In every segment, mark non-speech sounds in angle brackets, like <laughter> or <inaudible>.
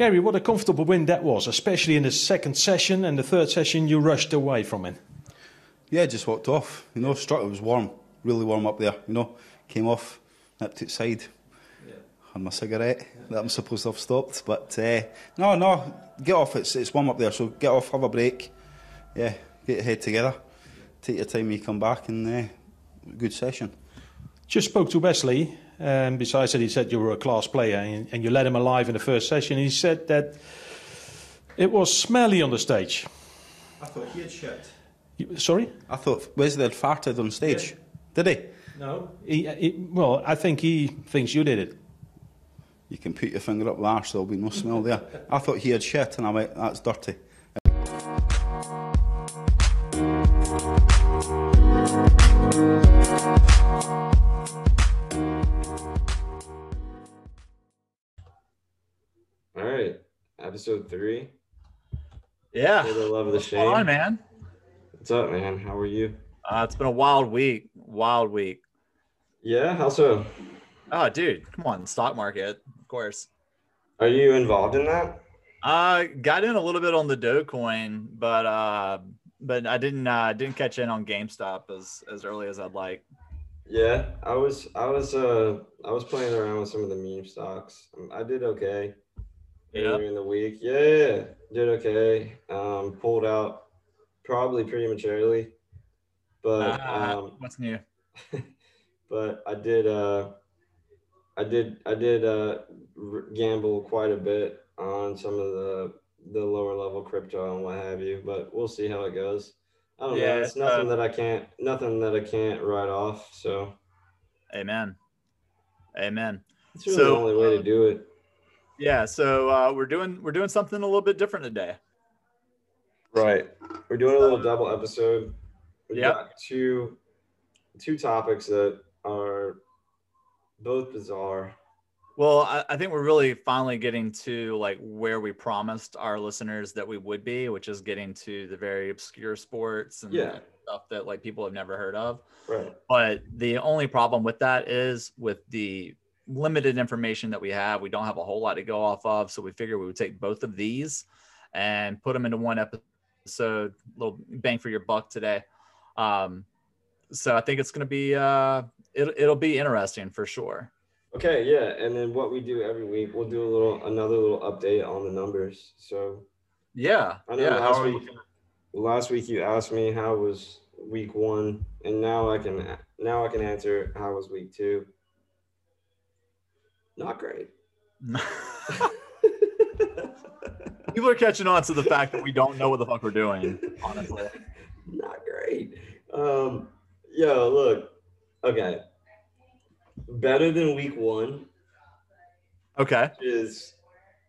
Gary, what a comfortable win that was, especially in the second session and the third session you rushed away from it. Yeah, just walked off. You know, struck. It was warm, really warm up there. You know, came off, nipped outside, yeah. had my cigarette that I'm supposed to have stopped. But uh, no, no, get off. It's it's warm up there, so get off, have a break. Yeah, get your head together. Take your time when you come back, and uh, good session. Just spoke to Wesley and besides that, he said you were a class player and, and you let him alive in the first session. He said that it was smelly on the stage. I thought he had shit. You, sorry? I thought Wesley had farted on stage. Yeah. Did he? No. He, he, well, I think he thinks you did it. You can put your finger up the arse, there'll be no smell there. I thought he had shit, and I went, that's dirty. Episode three. Yeah. For the love of the shame. on, man? What's up, man? How are you? Uh, it's been a wild week. Wild week. Yeah. How so? Oh, dude, come on, stock market, of course. Are you involved in that? Uh, got in a little bit on the Dogecoin, but uh, but I didn't uh didn't catch in on GameStop as as early as I'd like. Yeah, I was I was uh I was playing around with some of the meme stocks. I did okay earlier in the week. Yeah, did okay. Um, pulled out probably prematurely, but uh, um, what's new? <laughs> but I did. Uh, I did. I did uh, gamble quite a bit on some of the the lower level crypto and what have you. But we'll see how it goes. I don't yeah, know. It's nothing uh, that I can't. Nothing that I can't write off. So. Amen. Amen. It's really so, the only way to do it. Yeah, so uh, we're doing we're doing something a little bit different today. Right, we're doing a little double episode. We yep. got two two topics that are both bizarre. Well, I, I, think we're really finally getting to like where we promised our listeners that we would be, which is getting to the very obscure sports and yeah. stuff that like people have never heard of. Right. But the only problem with that is with the limited information that we have. We don't have a whole lot to go off of. So we figured we would take both of these and put them into one episode, little bang for your buck today. Um, so I think it's going to be, uh, it, it'll be interesting for sure. Okay. Yeah. And then what we do every week, we'll do a little, another little update on the numbers. So yeah. I know yeah, last week, last week you asked me how was week one and now I can, now I can answer how was week two. Not great. <laughs> People are catching on to the fact that we don't know what the fuck we're doing, honestly. Not great. Um, yo, look. Okay. Better than week one. Okay. Is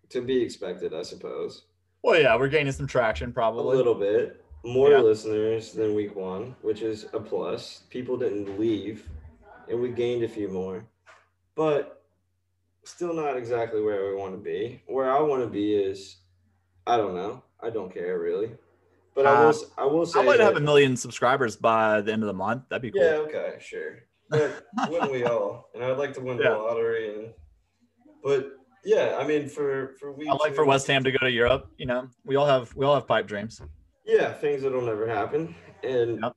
to be expected, I suppose. Well, yeah, we're gaining some traction, probably. A little bit. More yeah. listeners than week one, which is a plus. People didn't leave, and we gained a few more. But still not exactly where we want to be. Where I want to be is, I don't know. I don't care really. But uh, I will. I will say. I might have a million subscribers by the end of the month. That'd be cool. Yeah. Okay. Sure. But wouldn't we all? <laughs> And I'd like to win yeah. the lottery. And but yeah, I mean, for for we. I like for West Ham to go to Europe. You know, we all have we all have pipe dreams. Yeah, things that'll never happen. And yep.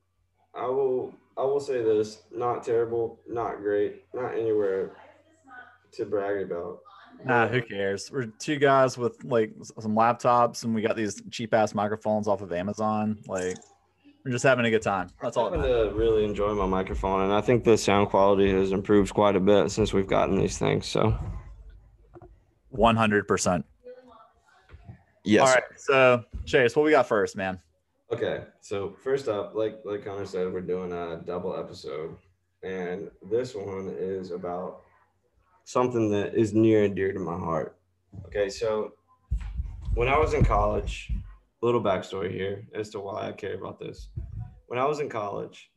I will. I will say this: not terrible, not great, not anywhere to brag about. Nah, who cares? We're two guys with like some laptops, and we got these cheap ass microphones off of Amazon. Like, we're just having a good time. That's all. I'm to really enjoy my microphone, and I think the sound quality has improved quite a bit since we've gotten these things. So, one hundred percent. Yes. All right. So, Chase, what we got first, man? Okay. So first up, like like Connor said, we're doing a double episode, and this one is about something that is near and dear to my heart. Okay, so when I was in college, a little backstory here as to why I care about this. When I was in college,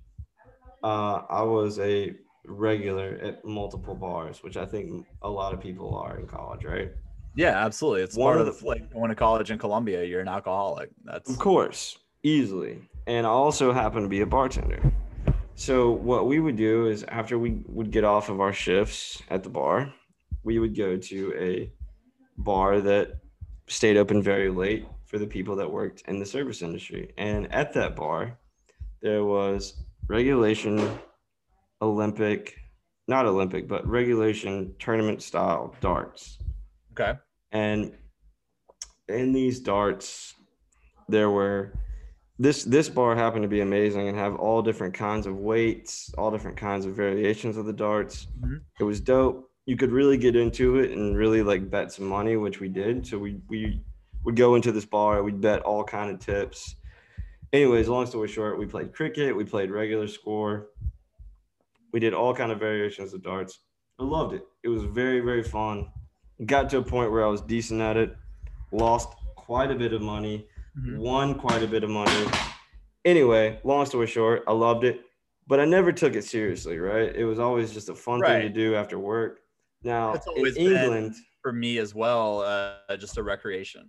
uh, I was a regular at multiple bars, which I think a lot of people are in college, right? Yeah, absolutely. It's One part of the like going to college in Columbia. You're an alcoholic. That's of course easily. And I also happen to be a bartender. So what we would do is after we would get off of our shifts at the bar, we would go to a bar that stayed open very late for the people that worked in the service industry. And at that bar, there was regulation Olympic, not Olympic, but regulation tournament style darts. Okay. And in these darts, there were this this bar happened to be amazing and have all different kinds of weights, all different kinds of variations of the darts. Mhm. It was dope. You could really get into it and really like bet some money, which we did. So we we would go into this bar, we'd bet all kind of tips. Anyways, long story short, we played cricket, we played regular score. We did all kind of variations of darts. I loved it. It was very, very fun. Got to a point where I was decent at it, lost quite a bit of money, Mhm. won quite a bit of money. Anyway, long story short, I loved it, but I never took it seriously, right? It was always just a fun thing to do after work. Now, That's in always been- England, For me as well, uh, just a recreation.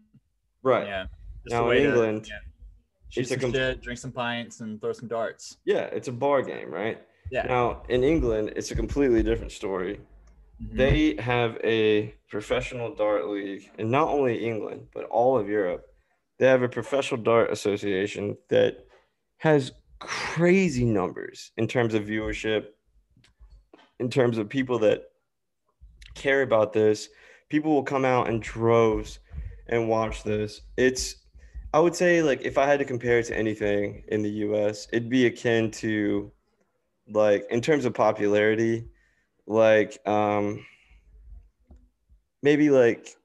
right? Yeah. Just Now in England, to, yeah, shoot some shit, drink some pints, and throw some darts. Yeah, it's a bar game, right? Yeah. Now, in England, it's a completely different story. Mhm. They have a professional dart league, and not only England, but all of Europe. They have a professional dart association that has crazy numbers in terms of viewership, in terms of people that care about this. People will come out in droves and watch this. It's, I would say, like, if I had to compare it to anything in the US, it'd be akin to, like, in terms of popularity, like um maybe like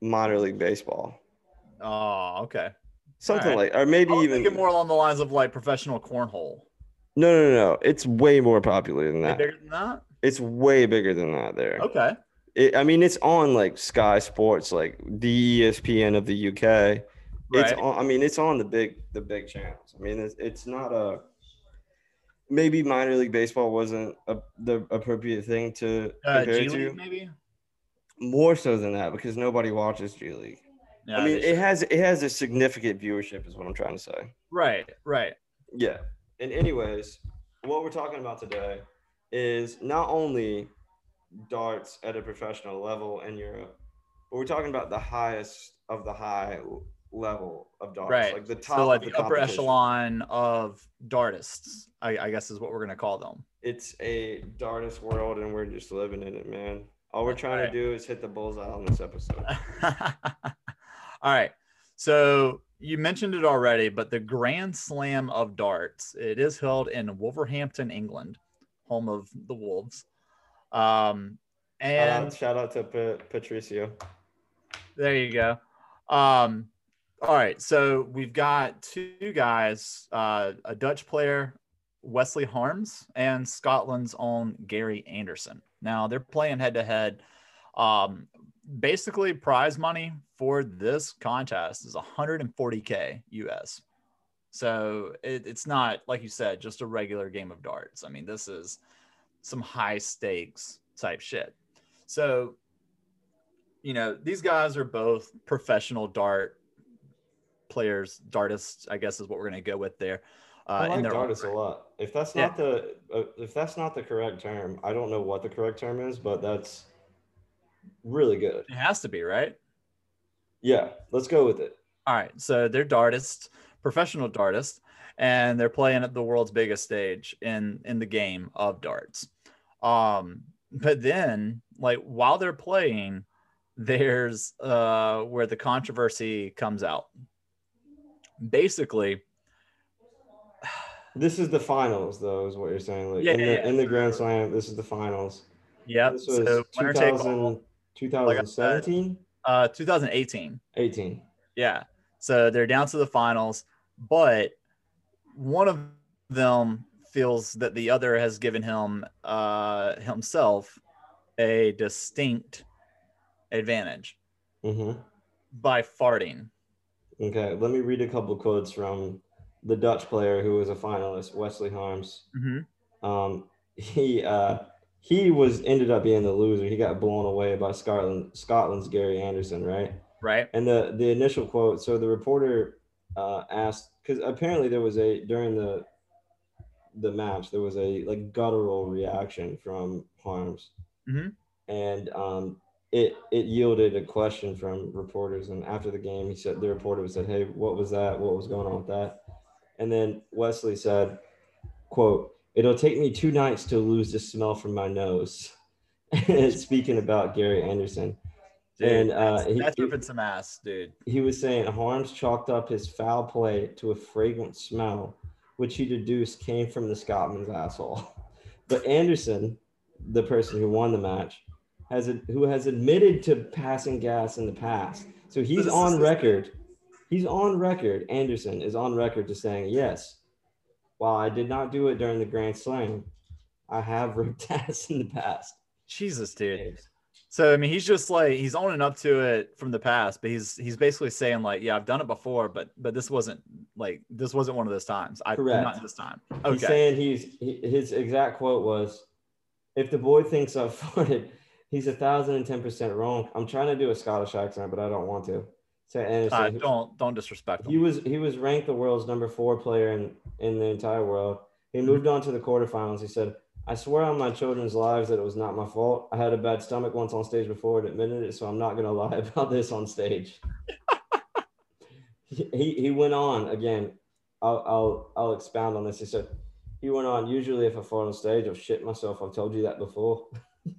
minor league baseball Oh, okay. something Alright. like or maybe even more along the lines of like professional cornhole. no no no no it's way more popular than Way that bigger than that? it's way bigger than that there Okay. it, i mean it's on like sky sports like the espn of the uk Right. it's on i mean it's on the big the big channels i mean it's, it's not a maybe minor league baseball wasn't a, the appropriate thing to Uh, compare G to League, maybe? more so than that because nobody watches G League. I mean, it has it has a significant viewership, is what I'm trying to say. right, right. Yeah. And anyways, what we're talking about today is not only darts at a professional level in Europe, but we're talking about the highest of the high level of darts, Right. like the top So like the, the upper echelon of dartists, I, I guess is what we're gonna call them. It's a dartist world, and we're just living in it, man. All we're trying right. to do is hit the bullseye on this episode. <laughs> All right. So you mentioned it already, but the Grand Slam of Darts, it is held in Wolverhampton, England, home of the Wolves. Um, Shout and out, shout out to Pa- Patricio. there you go. Um, all right. So we've got two guys, uh, a Dutch player, Wesley Harms, and Scotland's own Gary Anderson. Now they're playing head to head. Um, basically, prize money for this contest is 140k US. So it, it's not like you said, just a regular game of darts. I mean, this is some high stakes type shit. So, you know, these guys are both professional dart players, dartists, I guess is what we're going to go with there. Uh, I like dartists a lot. If that's Yeah. not the uh, if that's not the correct term, I don't know what the correct term is, but that's really good. It has to be, right? Yeah, let's go with it. All right. So they're dartists, professional dartists, and they're playing at the world's biggest stage in in the game of darts. Um, but then, like while they're playing, there's uh where the controversy comes out. Basically, <sighs> This is the finals, though, is what you're saying. Like Yeah, in yeah, the yeah. in the Grand Slam, this is the finals. yep. This was So winner take all, 2000, Like I said. 2017, uh, 2018. 18. Yeah. So they're down to the finals, but one of them feels that the other has given him uh, himself a distinct advantage Mm-hmm. by farting. Okay, let me read a couple quotes from the Dutch player who was a finalist, Wesley Harms. Mm-hmm. Um, he uh, he was ended up being the loser. He got blown away by Scotland Scotland's Gary Anderson, right? Right. And the the initial quote. So the reporter uh, asked because apparently there was a during the the match there was a like guttural reaction from Harms, Mhm. and um, it it yielded a question from reporters, and after the game, he said the reporter said, "Hey, what was that? What was going on with that?" And then Wesley said, "quote It'll take me two nights to lose the smell from my nose." <laughs> Speaking about Gary Anderson, Dude, and uh, that's, he, that's ripping some ass, dude. he was saying Harms chalked up his foul play to a fragrant smell, which he deduced came from the Scotsman's asshole. <laughs> But Anderson, the person who won the match, has a, who has admitted to passing gas in the past. So he's on record. He's on record. Anderson is on record to saying yes. While I did not do it during the Grand Slam, I have <laughs> ripped ass in the past. Jesus, dude. So I mean, he's just like he's owning up to it from the past, but he's he's basically saying like, yeah, I've done it before, but but this wasn't like this wasn't one of those times. I Correct. not this time. He's Okay. saying he's he, his exact quote was, "If the boy thinks I've <laughs> farted, he's a thousand and ten percent wrong." I'm trying to do a Scottish accent, but I don't want to. So Anderson, Uh, don't don't disrespect him. he was he was ranked the world's number four player in in the entire world. He Mhm. moved on to the quarterfinals. He said, "I swear on my children's lives that it was not my fault. I had a bad stomach once on stage before and admitted it, so I'm not going <laughs> to lie about this on stage." he, he he went on again. I'll I'll I'll expound on this. He said. He went on. Usually, if I fall on stage, I'll shit myself. I've told you that before.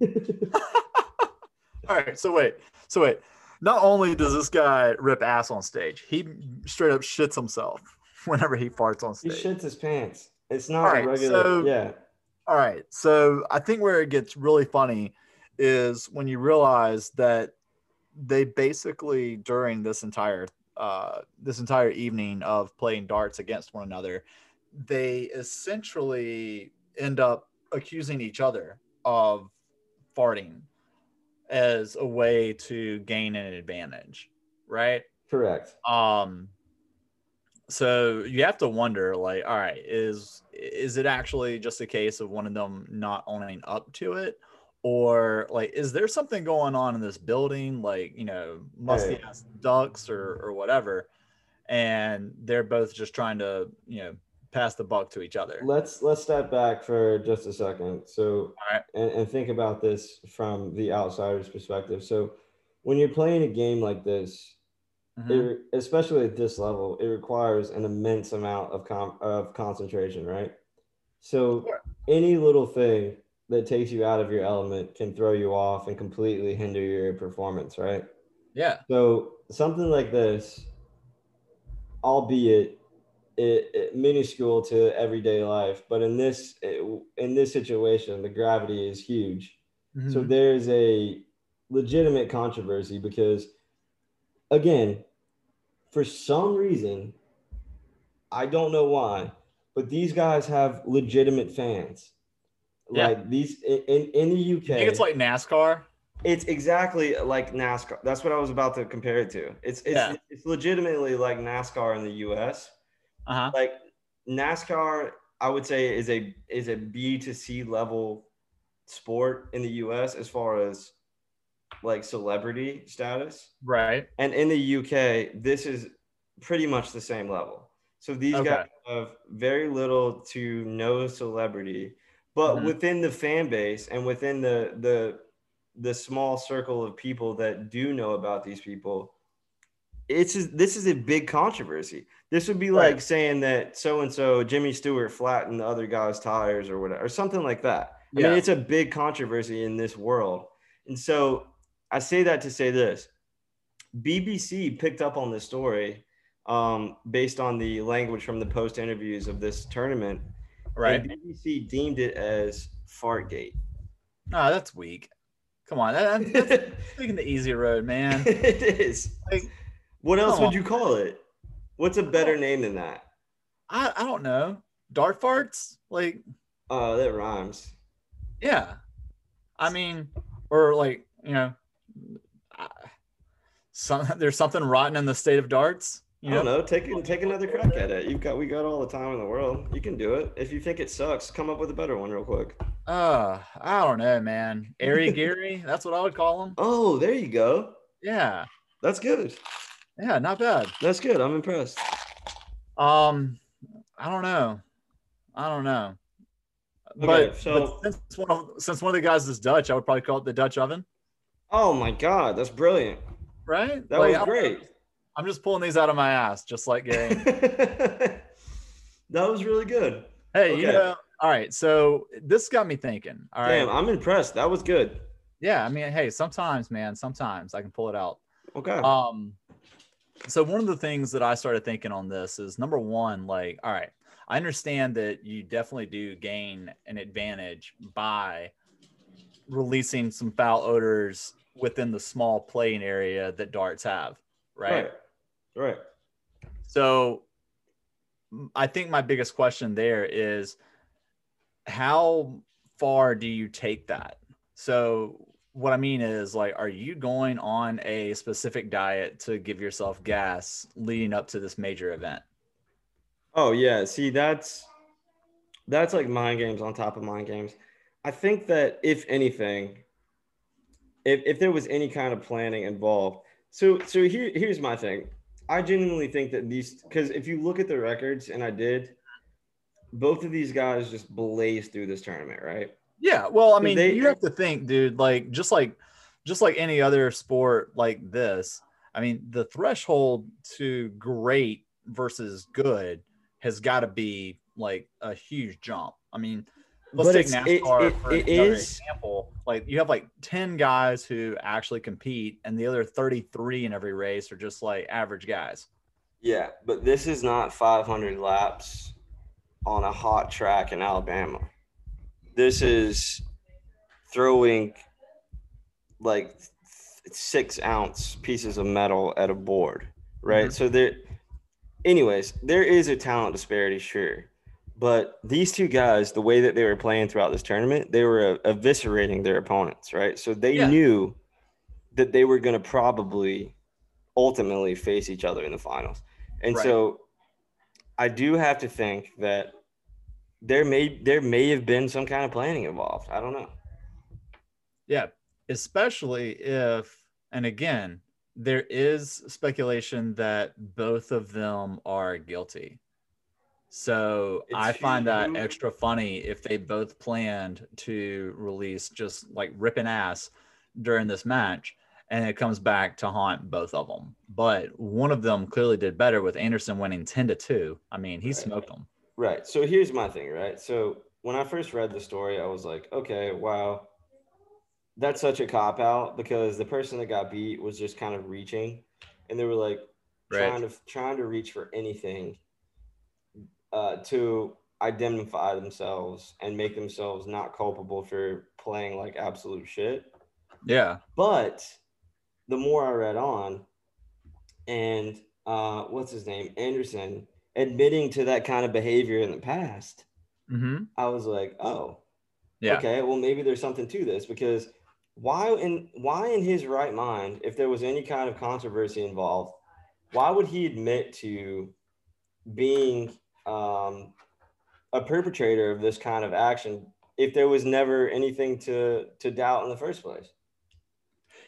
<laughs> <laughs> All right. So wait. So wait. Not only does this guy rip ass on stage, he straight up shits himself <laughs> whenever he farts on stage. he shits his pants. It's not right, regular. so- yeah, All right. So I think where it gets really funny is when you realize that they basically during this entire uh, this entire evening of playing darts against one another, they essentially end up accusing each other of farting as a way to gain an advantage, right? correct. um so you have to wonder like all right is is it actually just a case of one of them not owning up to it or like is there something going on in this building like you know musty ass ducks or or whatever and they're both just trying to you know pass the buck to each other Let's let's step back for just a second. So Alright. and, and think about this from the outsider's perspective. So when you're playing a game like this, Mhm. it, especially at this level, it requires an immense amount of com- of concentration, right? So Sure. any little thing that takes you out of your element can throw you off and completely hinder your performance, right? yeah So something like this, albeit it, it minuscule to everyday life, but in this in this situation, the gravity is huge. So Mhm. there's a legitimate controversy because, again, for some reason, I don't know why, but these guys have legitimate fans. Yeah. Like these in, in, the UK, think it's like NASCAR it's exactly like NASCAR. That's what I was about to compare it to. It's it's Yeah. it's legitimately like NASCAR in the US. Uh-huh Like NASCAR, I would say is a is a B to C level sport in the US as far as like celebrity status. right And in the UK, this is pretty much the same level. So these Okay. guys have very little to no celebrity, but Mhm. within the fan base and within the the the small circle of people that do know about these people, it's this is a big controversy. This would be like Right. saying that so and so Jimmy Stewart flattened the other guy's tires or whatever, or something like that. I Yeah. mean, it's a big controversy in this world. And so I say that to say this BBC picked up on this story um, based on the language from the post interviews of this tournament. right And BBC deemed it as Fartgate. oh that's weak come on that, that's <laughs> taking the easy road man it is. Like, What else would you call it? What's a better name than that? I, I don't know. Dart farts? Like, Oh, that rhymes. yeah. I mean, or like, you know, some <laughs> there's something rotten in the state of darts. You I don't know, know. Take take another crack at it. You've got we got all the time in the world. You can do it. If you think it sucks, come up with a better one real quick. uh, I don't know, man. Airy Gary, <laughs> that's what I would call him. Oh, there you go. Yeah, That's good. Yeah, not bad. That's good. I'm impressed. Um, I don't know. I don't know. Okay, But, so- but since one of since one of the guys is Dutch, I would probably call it the Dutch oven. Oh my god, that's brilliant. Right? That Like, was I'm- great. I'm just pulling these out of my ass, just like Gary. <laughs> that was really good. hey, you know, all right. So this got me thinking. All right. Damn, I'm impressed. That was good. Yeah. I mean, hey, sometimes, man, sometimes I can pull it out. Okay. Um, so one of the things that I started thinking on this is number one, like, all right, I understand that you definitely do gain an advantage by releasing some foul odors within the small playing area that darts have, right? right. Right. So I think my biggest question there is how far do you take that? So what I mean is like are you going on a specific diet to give yourself gas leading up to this major event? Oh yeah, see that's that's like mind games on top of mind games. I think that if anything, if if there was any kind of planning involved, so so here here's my thing. I genuinely think that these because if you look at the records, and I did, both of these guys just blazed through this tournament, right? Yeah, well, I mean, they- you have to think, dude, like just like just like any other sport like this, I mean, the threshold to great versus good has got to be like a huge jump. I mean, let's take it- NASCAR it- for it another example. Like you have like 10 guys who actually compete and the other 33 in every race are just like average guys. Yeah, but this is not 500 laps on a hot track in Alabama. This is throwing like six ounce pieces of metal at a board, right? Mhm. So there, anyways, there is a talent disparity, sure. But these two guys, the way that they were playing throughout this tournament, they were uh, eviscerating their opponents, right? So they Yeah. knew that they were going to probably ultimately face each other in the finals. And Right. so I do have to think that there may there may have been some kind of planning involved. I don't know. Yeah, especially if, and again, there is speculation that both of them are guilty. So It's I find that extra funny if they both planned to release just like ripping ass during this match and it comes back to haunt both of them. But one of them clearly did better with Anderson winning 10 to 2. I mean, he Right. smoked them. Right. So here's my thing, right? So when I first read the story, I was like, okay, wow, that's such a cop out because the person that got beat was just kind of reaching, and they were like Right. trying to trying to reach for anything uh, to identify themselves and make themselves not culpable for playing like absolute shit. Yeah. But the more I read on, and uh, what's his name, Anderson, admitting to that kind of behavior in the past, hmm I was like, oh, Yeah. okay, well maybe there's something to this because why in why in his right mind, if there was any kind of controversy involved, why would he admit to being um, a perpetrator of this kind of action if there was never anything to to doubt in the first place?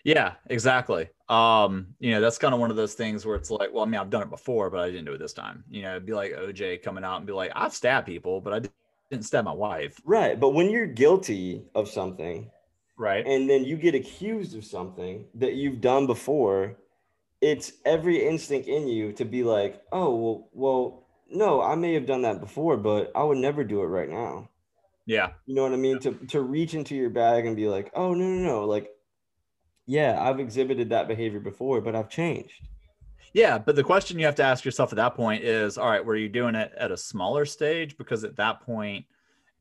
Yeah, exactly. Um, you know, that's kind of one of those things where it's like, well, I mean, I've done it before, but I didn't do it this time. You know, it'd be like OJ coming out and be like, I've stabbed people, but I didn't stab my wife. Right, but when you're guilty of something Right. and then you get accused of something that you've done before, it's every instinct in you to be like, oh, well, well, no, I may have done that before, but I would never do it right now. Yeah. You know what I mean? To to reach into your bag and be like, oh no, no, no, like, yeah, I've exhibited that behavior before, but I've changed. Yeah. But the question you have to ask yourself at that point is, all right, were you doing it at a smaller stage? Because at that point,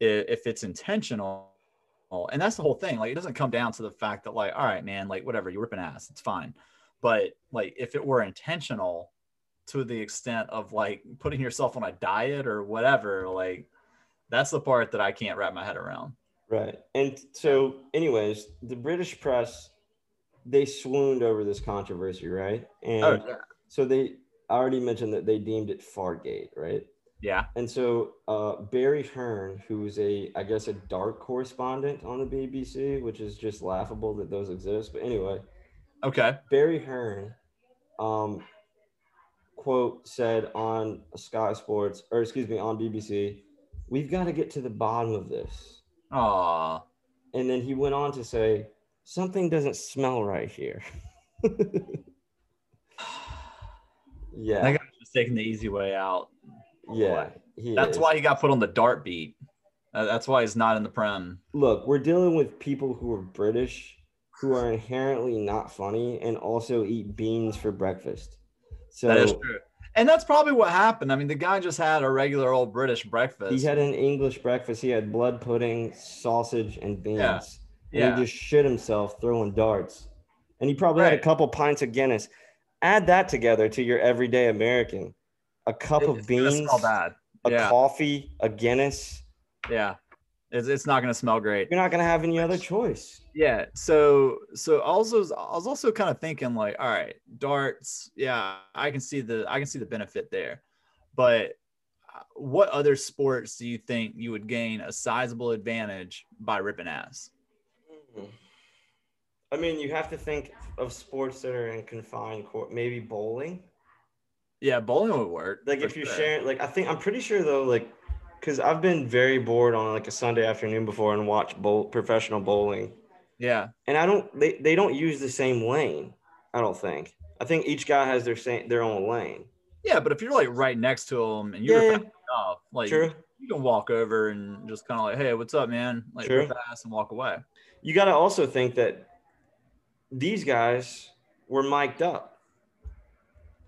if it's intentional, and that's the whole thing, like it doesn't come down to the fact that, like, all right, man, like whatever, you're ripping ass, it's fine. But like if it were intentional to the extent of like putting yourself on a diet or whatever, like that's the part that I can't wrap my head around. Right. And so, anyways, the British press they swooned over this controversy, right? And Oh, yeah. so they I already mentioned that they deemed it Fartgate, right? Yeah. And so uh, Barry Hearn, who's a I guess a dark correspondent on the BBC, which is just laughable that those exist. But anyway, Okay. Barry Hearn, um, quote said on Sky Sports or excuse me on BBC, "We've got to get to the bottom of this." Aw. And then he went on to say, something doesn't smell right here. <laughs> Yeah, think I'm just taking the easy way out. yeah. That's is. why he got put on the dart beat. Uh, that's why he's not in the prem. Look, we're dealing with people who are British, who are inherently not funny, and also eat beans for breakfast. So That is true. And that's probably what happened. I mean, the guy just had a regular old British breakfast. he had an English breakfast. He had blood pudding, sausage, and beans. Yeah. And yeah. he just shit himself throwing darts. And he probably had a couple pints of Guinness. Add that together to your everyday American. A cup It- of beans, smell bad. a yeah. coffee, a Guinness. Yeah. It's, it's not going to smell great. You're not gonna have any other choice. Yeah. So so also I was also kind of thinking like, all right, darts. Yeah, I can see the I can see the benefit there, but uh, what other sports do you think you would gain a sizable advantage by ripping ass? I mean, you have to think of sports that are in confined court. Maybe bowling. Yeah, bowling would work. Like if you're sure. sharing, like I think I'm pretty sure though, like, because I've been very bored on like a Sunday afternoon before and watch bowl professional bowling, Yeah. and I don't. They they don't use the same lane. I don't think. I think each guy has their same their own lane. Yeah, but if you're like right next to them and you're Yeah, off, like True. you can walk over and just kind of like, hey, what's up, man? Like ass and walk away. You got to also think that these guys were mic'd up.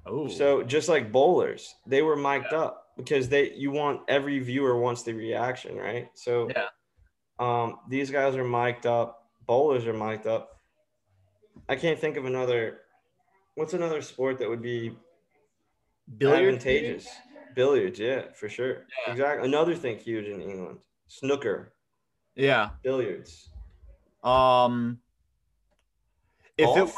Oh, So just like bowlers, they were mic'd up because they you want every viewer wants the reaction, right? So Yeah. um these guys are mic'd up, bowlers are mic'd up. I can't think of another what's another sport that would be billiard advantageous? Billiards, yeah, for sure. Yeah. Exactly. Another thing huge in England. Snooker, Yeah. billiards. Um, if it were,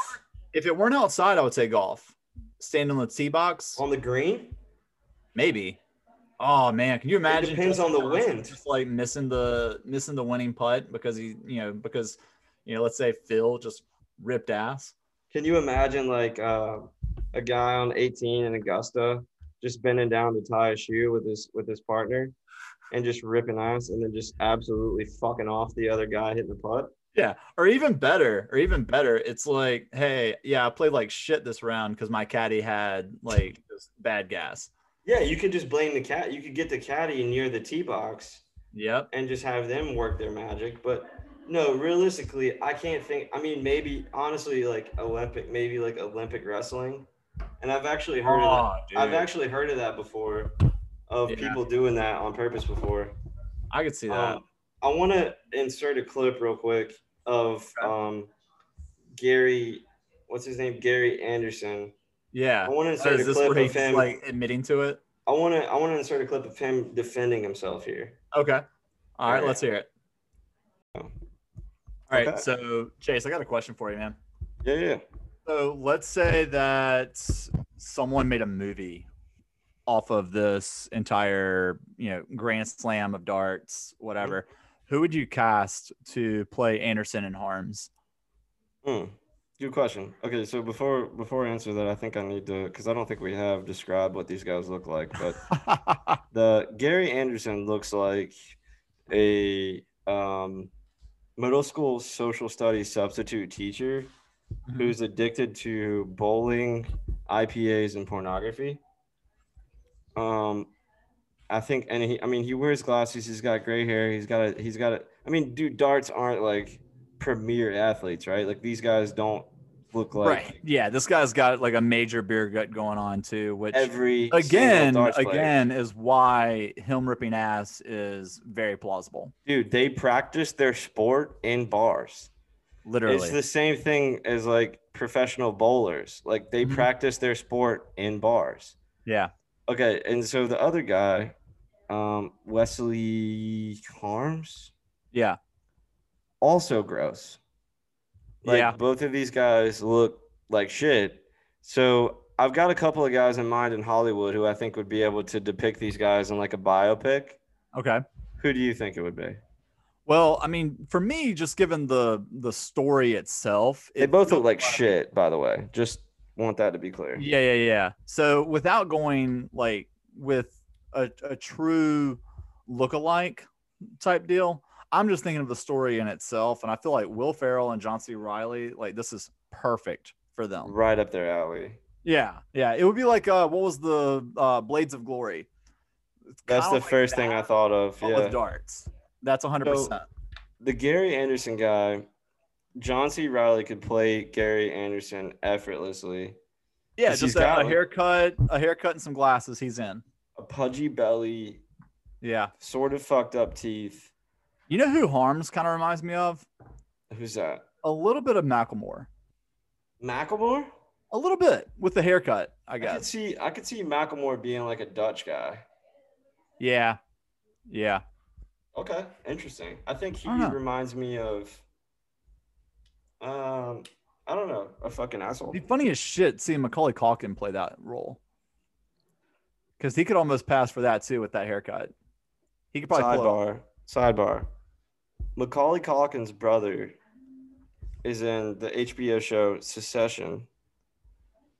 if it weren't outside, I would say golf. Stand on the tee box, on the green? maybe. Oh man, can you imagine? depends on the wind. Just like missing the missing the winning putt because he, you know, because you know, let's say Phil just ripped ass. Can you imagine like uh, a guy on 18 in Augusta just bending down to tie a shoe with his with his partner and just ripping ass and then just absolutely fucking off the other guy hitting the putt? Yeah, or even better, or even better, it's like, hey, yeah, I played like shit this round because my caddy had like <laughs> just bad gas. Yeah, you could just blame the cat. You could get the caddy near the tee box Yep. and just have them work their magic. But no, realistically, I can't think. I mean, maybe honestly, like Olympic, maybe like Olympic wrestling. And I've actually heard of Oh, that. I've actually heard of that before, of Yeah. people doing that on purpose before. I could see that. Um, I want to insert a clip real quick of um, Gary. What's his name? Gary Anderson. yeah. I want to insert is a clip of him. like admitting to it? I want to. I want to insert a clip of him defending himself here. Okay. All right, Alright. let's hear it. Oh. All right. Okay. So, Chase, I got a question for you, man. Yeah, yeah. So, let's say that someone made a movie off of this entire, you know, Grand Slam of darts, whatever. Who would you cast to play Anderson and Harms? Hmm. Good question. Okay, so before before I answer that, I think I need to because I don't think we have described what these guys look like. But <laughs> the Gary Anderson looks like a um, middle school social studies substitute teacher Mhm. who's addicted to bowling, IPAs, and pornography. Um, I think, and he, I mean, he wears glasses. He's got gray hair. He's got a, he's got a. I mean, dude, darts aren't like premier athletes, right? Like these guys don't look like right. Yeah, this guy's got like a major beer gut going on too, which every again, again is why him ripping ass is very plausible. dude. They practice their sport in bars. Literally. It's the same thing as like professional bowlers. Like they Mhm. practice their sport in bars. yeah. Okay, and so the other guy, um, Wesley Harms, Yeah. also gross. Like Yeah. both of these guys look like shit. So I've got a couple of guys in mind in Hollywood who I think would be able to depict these guys in like a biopic. Okay. Who do you think it would be? Well, I mean, for me, just given the the story itself, They it both look like shit, by the way. Just want that to be clear. Yeah, yeah, yeah. So without going like with a, a true look-alike type deal, I'm just thinking of the story in itself, and I feel like Will Ferrell and John C. Reilly, like this is perfect for them. Right up their alley. Yeah, yeah. It would be like uh, what was the uh, Blades of Glory? That's the like first thing I thought of. Yeah. with darts. That's 100. percent the Gary Anderson guy, John C. Reilly could play Gary Anderson effortlessly. Yeah, just a, a haircut, a haircut, and some glasses. He's in. A pudgy belly, Yeah. sort of fucked up teeth. You know who Harms kind of reminds me of? Who's that? A little bit of Macklemore. Macklemore? A little bit with the haircut, I I could guess. see I could see Macklemore being like a Dutch guy. Yeah. Yeah. Okay, interesting. I think he I reminds me of um I don't know, a fucking asshole. It'd be funny as shit seeing Macaulay Culkin play that role. Because he could almost pass for that too with that haircut. He could probably. Sidebar. Sidebar. Macaulay Culkin's brother is in the HBO show Succession.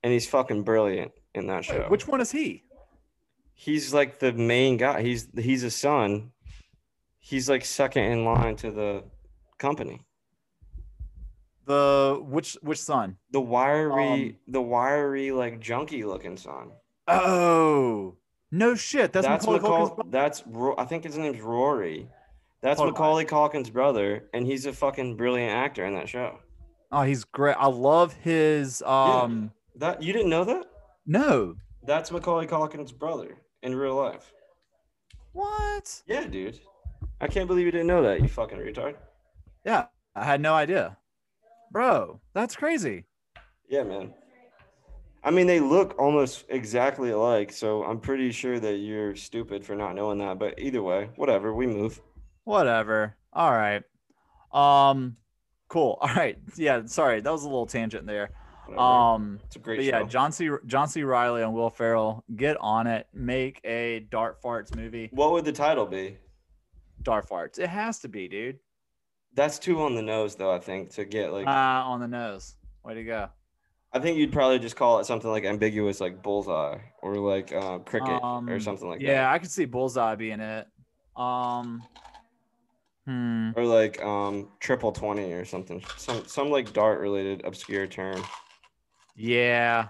And he's fucking brilliant in that show. Wait, which one is he? he's like the main guy. He's he's a son. He's like second in line to the company. The which which son? The wiry, Um, the wiry, like junky looking son. Oh no shit. That's, That's Macaulay Macaulay. Culkin's. That's Ro- I think his name's Rory. That's Hold. Macaulay Culkin's brother, and he's a fucking brilliant actor in that show. Oh, he's great. I love his um That you didn't know that? no. That's Macaulay Culkin's brother in real life. What? Yeah, dude. I can't believe you didn't know that. You fucking retard. Yeah, I had no idea. Bro, that's crazy. Yeah, man. I mean, they look almost exactly alike, so I'm pretty sure that you're stupid for not knowing that. But either way, whatever. We move. Whatever. All right. Um cool. <laughs> All right. Yeah, sorry. That was a little tangent there. Whatever. Um it's a great yeah. John C. John C. Reilly and Will Ferrell, get on it. Make a Dart Farts movie. What would the title be? Dart Farts. It has to be, dude. That's too on the nose, though. I think to get like, Ah, on the nose. Way to go. I think you'd probably just call it something like ambiguous, like bullseye or like uh, cricket or Um, something like that. yeah, I could see Bullseye being it. Um, hmm. or like um triple twenty or something. Some some like dart related obscure term. Yeah,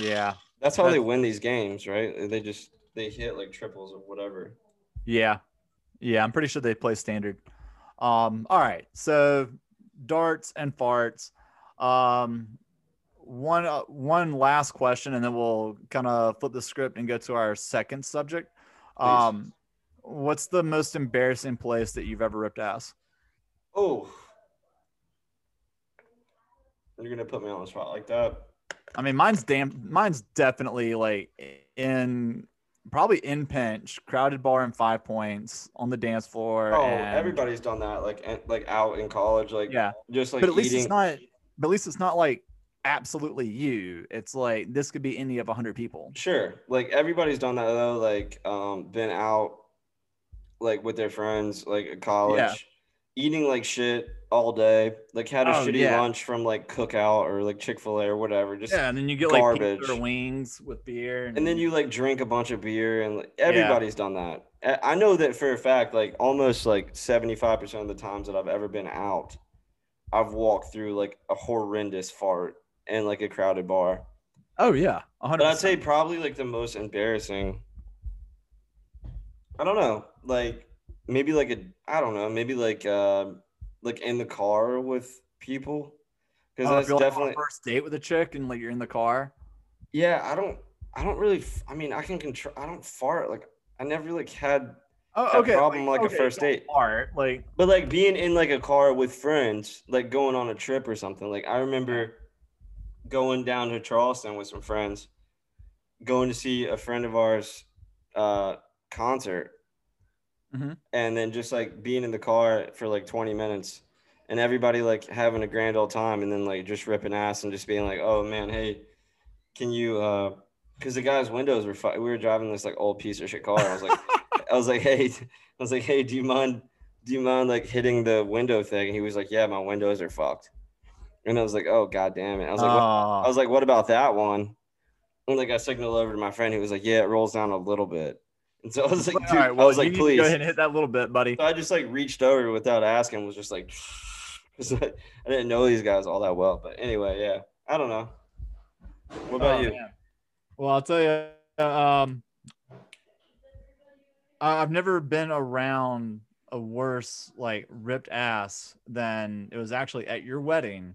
yeah, That's how they win these games, right? They just they hit like triples or whatever. yeah, yeah. I'm pretty sure they play standard. Um, all right. So darts and farts. Um, one uh, one last question, and then we'll kind of flip the script and go to our second subject. Um, what's the most embarrassing place that you've ever ripped ass? Oh, you're gonna put me on the spot like that. I mean, mine's damn. Mine's definitely like in probably in pinch, crowded bar and five points on the dance floor. Oh, and- everybody's done that, like like out in college, like Yeah, just like but at least eating. it's not. But at least it's not like absolutely you. It's like this could be any of a hundred people. Sure, like everybody's done that though. Like, um, been out, like with their friends, like at college, eating like shit all day. Like had a Oh, shitty yeah. lunch from like Cookout or like Chick Fil A or whatever. Just Yeah, and then you get like garbage. pizza wings with beer, and then you like drink a bunch of beer and like, everybody's done that i know that for a fact like almost like 75% of the times that i've ever been out i've walked through like a horrendous fart in like a crowded bar Oh yeah, a hundred. but i'd say probably like the most embarrassing i don't know like maybe like a i don't know maybe like uh like in the car with people because Oh, that's like, a definitely first date with a chick and like you're in the car. yeah i don't i don't really I mean i can control i don't fart like i never like had Oh, a okay. problem like a okay, first date. Fart, like But like being in like a car with friends, like going on a trip or something. Like I remember going down to Charleston with some friends, going to see a friend of ours uh concert. Mhm. And then just like being in the car for like 20 minutes and everybody like having a grand old time and then like just ripping ass and just being like, "Oh man, hey, can you uh cuz the guy's windows were fu- we were driving this like old piece of shit car. I was like <laughs> I was like, hey, I was like, hey, do you mind, do you mind like hitting the window thing? And he was like, yeah, my windows are fucked. And I was like, oh god damn it. I was like, what? I oh, was like, what about that one? And like I signaled over to my friend, who was like, yeah, it rolls down a little bit. And so I was like, All right, I was like, please. go ahead and hit that little bit, buddy. So I just like reached over without asking, was just like, <laughs> I, I didn't know these guys all that well. But anyway, yeah, I don't know. What about Oh, you? man. Well, I'll tell you, um, I've never been around a worse like ripped ass than it was actually at your wedding,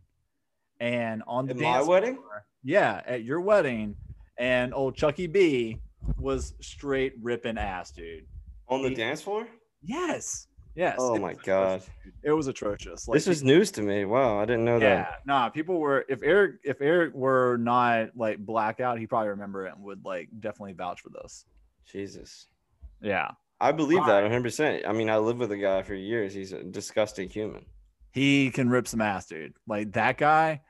and on the my dance wedding? floor- Yeah, at your wedding, and old Chucky B was straight ripping ass, dude. On the He- dance floor? Yes, yes. Oh my was god, atrocious, it was atrocious. Like, this is news to me. Wow, I didn't know that. yeah, that. nah. People were if Eric if Eric were not like blackout, he probably remember it and would like definitely vouch for this. Jesus, Yeah, I believe Why? that 100. percent I mean, I lived with a guy for years. He's a disgusting human. he can rip some ass, dude. Like that guy,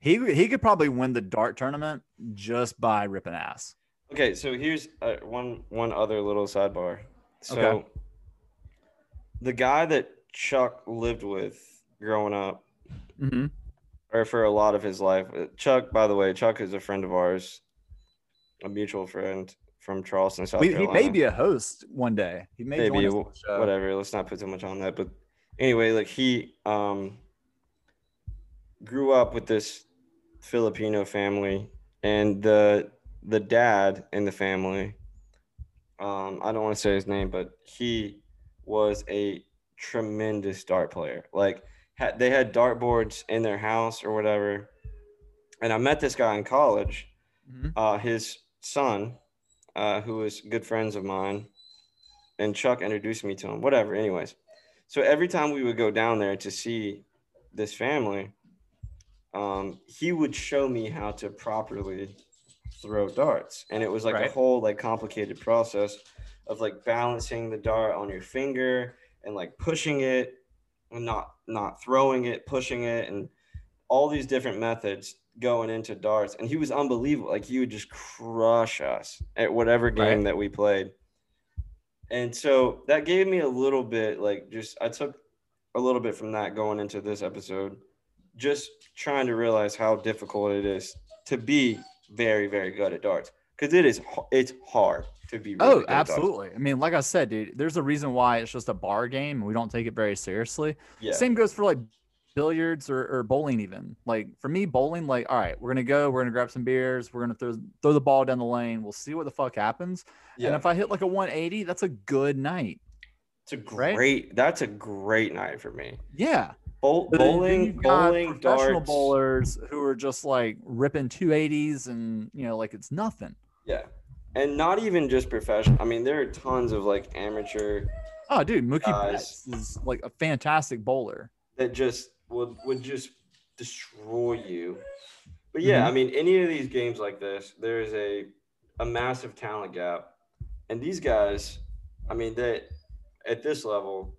he he could probably win the dart tournament just by ripping ass. Okay, so here's uh, one one other little sidebar. So Okay. the guy that Chuck lived with growing up, Mm-hmm. or for a lot of his life, uh, Chuck. By the way, Chuck is a friend of ours, a mutual friend from Charleston, South he Carolina. may be a host one day. He may maybe join us on the show. whatever. Let's not put too much on that. But anyway, like he um grew up with this Filipino family, and the the dad in the family, um, I don't want to say his name, but he was a tremendous dart player. Like had, they had dart boards in their house or whatever. And I met this guy in college. Mhm. Uh, his son, uh, who was good friends of mine, and Chuck introduced me to him. Whatever. Anyways, so every time we would go down there to see this family, um, he would show me how to properly throw darts, and it was like a whole like complicated process of like balancing the dart on your finger and like pushing it and not not throwing it, pushing it, and all these different methods going into darts. And he was unbelievable. Like he would just crush us at whatever game Right. that we played. And so that gave me a little bit like just I took a little bit from that going into this episode, just trying to realize how difficult it is to be very very good at darts because it is it's hard to be. Really Oh, good at darts. absolutely. I mean, like I said, dude, there's a reason why it's just a bar game. We don't take it very seriously. Yeah. Same goes for like billiards or, or bowling, even. Like for me, bowling, like, all right, we're gonna go, we're gonna grab some beers, we're gonna throw throw the ball down the lane. We'll see what the fuck happens. yeah. And if I hit like a 180, that's a good night. it's a right? great. That's a great night for me. Yeah. Bowl, But then- then bowling, bowling, professional darts. bowlers who are just like ripping 280s and you know, like it's nothing. Yeah. And not even just professional. I mean, there are tons of like amateur Oh, dude, Mookie Guys. Betts is like a fantastic bowler. that just would would just destroy you. But yeah, Mm-hmm. I mean, any of these games like this, there is a a massive talent gap, and these guys, I mean, that at this level.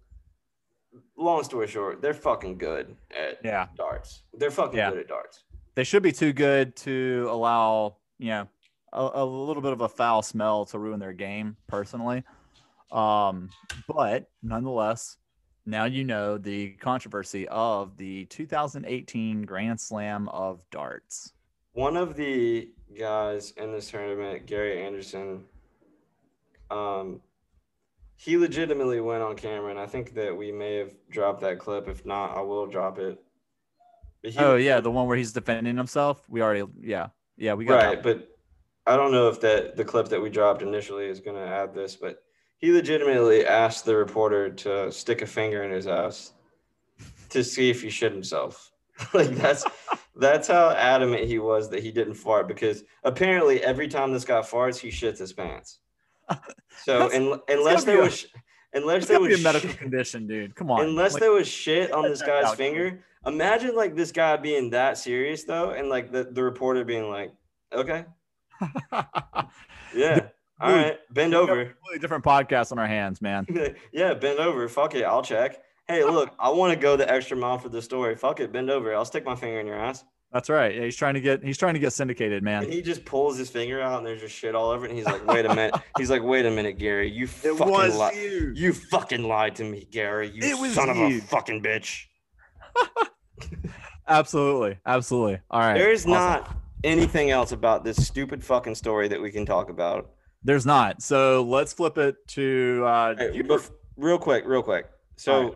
Long story short, they're fucking good at Yeah. darts. They're fucking Yeah. good at darts. they should be too good to allow you know a, a little bit of a foul smell to ruin their game personally um but nonetheless now you know the controversy of the 2018 grand slam of darts One of the guys in this tournament, Gary Anderson, um, he legitimately went on camera, and I think that we may have dropped that clip. If not, I will drop it. He- oh yeah the one where he's defending himself we already yeah yeah we got right. But I don't know if that the clip that we dropped initially is going to add this, but he legitimately asked the reporter to stick a finger in his ass to see if he shit himself. <laughs> like that's that's how adamant he was that he didn't fart because apparently every time this guy farts, he shits his pants. <laughs> So un- unless there was unless there was a medical shit- condition dude come on unless Like, there was shit on this <laughs> guy's finger. Imagine like this guy being that serious though, and like the, the reporter being like, "Okay, <laughs> yeah, all right, bend we got a over, completely different podcast on our hands man yeah, bend over. Fuck it, I'll check. Hey, look, I want to go the extra mile for the story. Fuck it, bend over. I'll stick my finger in your ass." That's right yeah, he's trying to get he's trying to get syndicated And man he just pulls his finger out, and there's just shit all over it. And he's like, "Wait a minute." <laughs> He's like, "Wait a minute, Gary. You fucking lied. you You fucking lied to me, Gary. You It was son of a fucking bitch." <laughs> Absolutely. Absolutely. All right. There's Awesome. not anything else about this stupid fucking story that we can talk about There's not. So let's flip it to uh, Hey, you- real quick, real quick. So, right.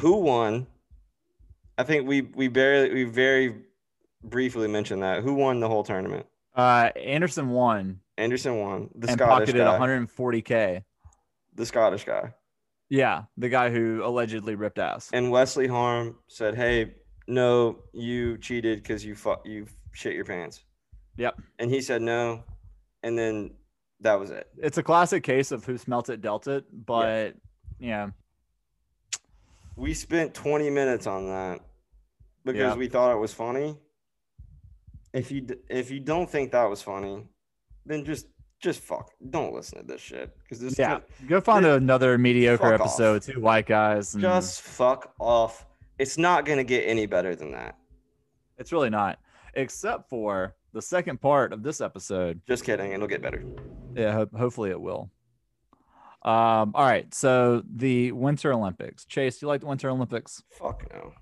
who won? I think we we barely we very briefly mentioned that. Who won the whole tournament? uh, Anderson won Anderson won. The and Scottish pocketed guy. 140k. The Scottish guy. Yeah, the guy who allegedly ripped ass. And Wesley Harms said, "Hey, no, you cheated because you fu- you shit your pants." Yep. And he said no, and then that was it. It's a classic case of who smelt it dealt it, but yeah, We spent 20 minutes on that because Yeah. we thought it was funny. If you if you don't think that was funny, then just just fuck. Don't listen to this shit because this yeah. Go find another mediocre Fuck off. episode. Two white guys. And just fuck off. It's not gonna get any better than that. it's really not, except for the second part of this episode. Just kidding. It'll get better. Yeah, ho- hopefully it will. Um, all right, so the Winter Olympics. Chase, do you like the Winter Olympics? Fuck no.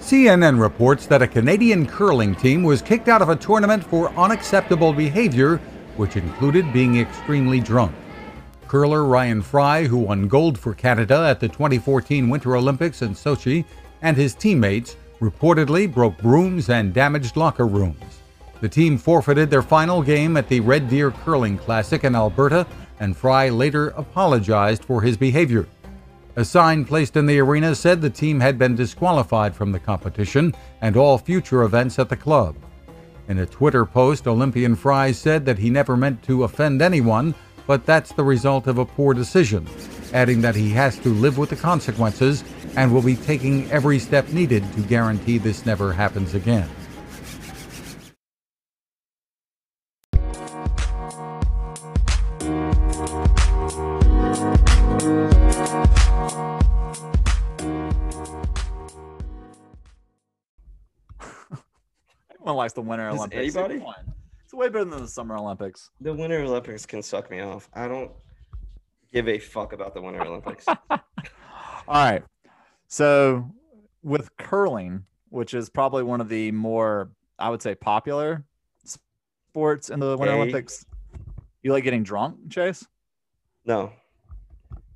CNN reports that a Canadian curling team was kicked out of a tournament for unacceptable behavior, which included being extremely drunk. Curler Ryan Fry, who won gold for Canada at the 2014 Winter Olympics in Sochi, and his teammates reportedly broke brooms and damaged locker rooms. The team forfeited their final game at the Red Deer Curling Classic in Alberta, and Fry later apologized for his behavior. A sign placed in the arena said the team had been disqualified from the competition and all future events at the club. In a Twitter post, Olympian Fry said that he never meant to offend anyone, but that's the result of a poor decision, adding that he has to live with the consequences and will be taking every step needed to guarantee this never happens again. Everyone likes the Winter Does Olympics. anybody? It's way better than the Summer Olympics. The Winter Olympics can suck me off. I don't give a fuck about the Winter Olympics. <laughs> All right. So with curling, which is probably one of the more, I would say, popular sports in the Winter Gay. Olympics, you like getting drunk, Chase? no.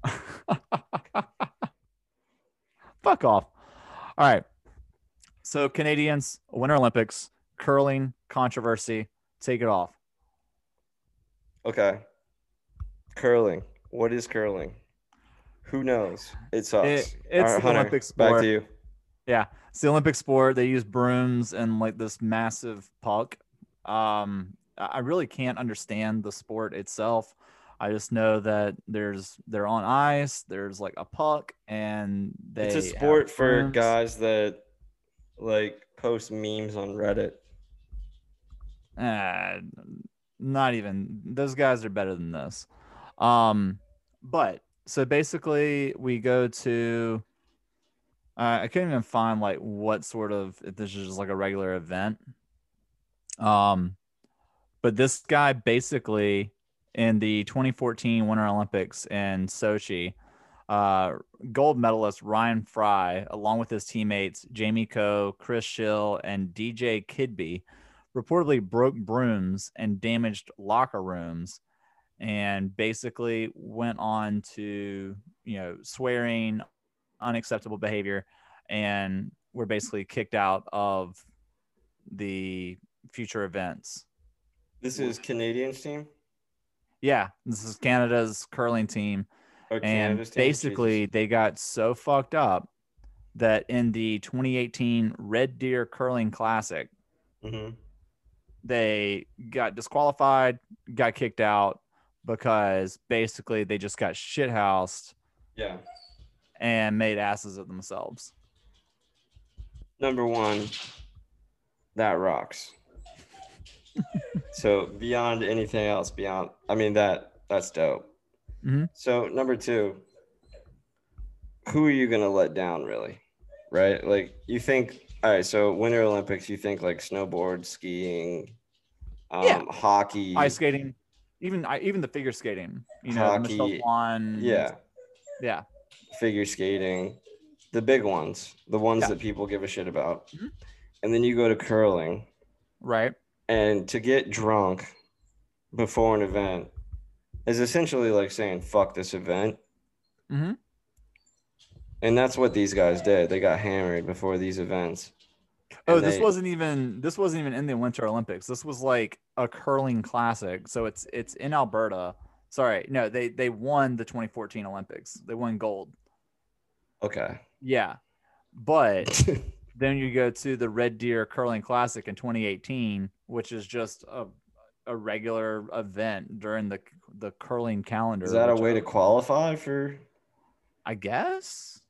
<laughs> Fuck off. All right. So Canadians, Winter Olympics, curling controversy. Take it off. Okay. Curling. What is curling? Who knows? It sucks. It- it's right, the Hunter, Olympic Back to you. Yeah, it's the Olympic sport. They use brooms and like this massive puck. Um, I I really can't understand the sport itself. I just know that there's they're on ice. There's like a puck, and they It's a sport for guys that like post memes on Reddit. Uh, not even those guys are better than this. Um, but so basically, we go to. Uh, I couldn't even find like what sort of if this is just like a regular event. Um, but this guy basically in the 2014 Winter Olympics in Sochi, uh, gold medalist Ryan Fry, along with his teammates Jamie Koe, Chris Schille, and DJ Kidby, reportedly broke brooms and damaged locker rooms and basically went on to you know swearing unacceptable behavior and were basically kicked out of the future events. This is Canadian's team? Yeah this is canada's curling team or and basically they got so fucked up that in the 2018 red deer curling classic Mhm. they got disqualified, got kicked out because basically they just got shithoused Yeah. and made asses of themselves. Number one, that rocks. <laughs> so beyond anything else, beyond I mean that that's dope. Mhm. So number two, who are you gonna let down really? Right? Like you think all right, so Winter Olympics, you think like snowboard, skiing, um, Yeah. hockey, Ice skating, even even the figure skating, you know, Michelle Hockey, Kwan, yeah, yeah, figure skating, the big ones, the ones Yeah. that people give a shit about. Mhm. And then you go to curling, right. and to get drunk before an event is essentially like saying fuck this event. Mhm. And that's what these guys did. They got hammered before these events. Oh, this they- wasn't even this wasn't even in the Winter Olympics. This was like a curling classic. So it's it's in Alberta. Sorry, no, they they won the 2014 Olympics. They won gold. Okay. Yeah, but <laughs> then you go to the Red Deer Curling Classic in 2018, which is just a a regular event during the the curling calendar. Is that a way I- to qualify for? I guess.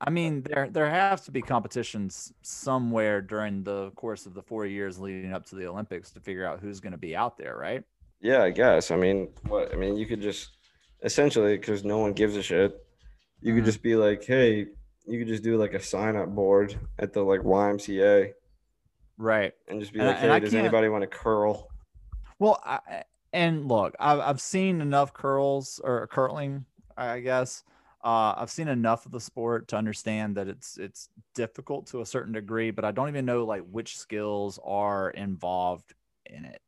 I mean, there there have to be competitions somewhere during the course of the four years leading up to the Olympics to figure out who's going to be out there, right? Yeah, I guess. I mean, what? I mean, you could just essentially because no one gives a shit. You could Mhm. just be like, hey, you could just do like a sign up board at the like YMCA Right. and just be And like, and hey, does anybody want to curl? Well, I, and look, I've I've seen enough curls or curling, I guess. Uh, I've seen enough of the sport to understand that it's it's difficult to a certain degree, but I don't even know like which skills are involved in it.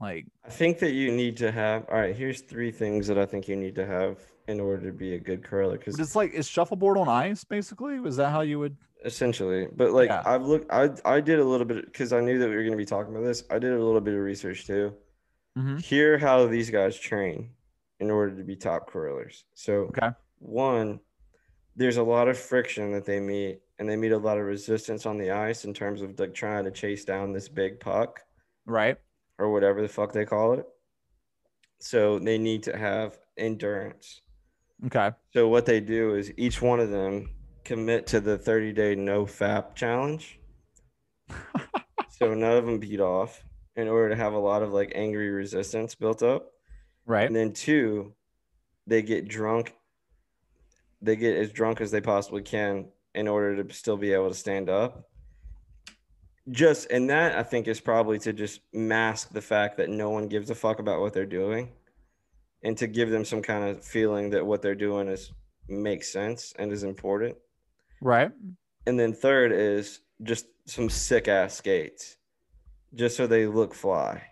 Like, I think that you need to have. All right, here's three things that I think you need to have in order to be a good curler. Because it's like is shuffleboard on ice basically? Was that how you would? essentially but like Yeah. i've looked i i did a little bit because i knew that we were going to be talking about this i did a little bit of research too Mhm. hear how these guys train in order to be top curlers so Okay. one there's a lot of friction that they meet and they meet a lot of resistance on the ice in terms of like trying to chase down this big puck Right. or whatever the fuck they call it so they need to have endurance Okay. so what they do is each one of them commit to the 30 day no fap challenge. <laughs> so none of them beat off in order to have a lot of like angry resistance built up. Right. And then two, they get drunk. They get as drunk as they possibly can in order to still be able to stand up. Just and that I think is probably to just mask the fact that no one gives a fuck about what they're doing and to give them some kind of feeling that what they're doing is makes sense and is important. Right. And then third is just some sick ass skates. Just so they look fly.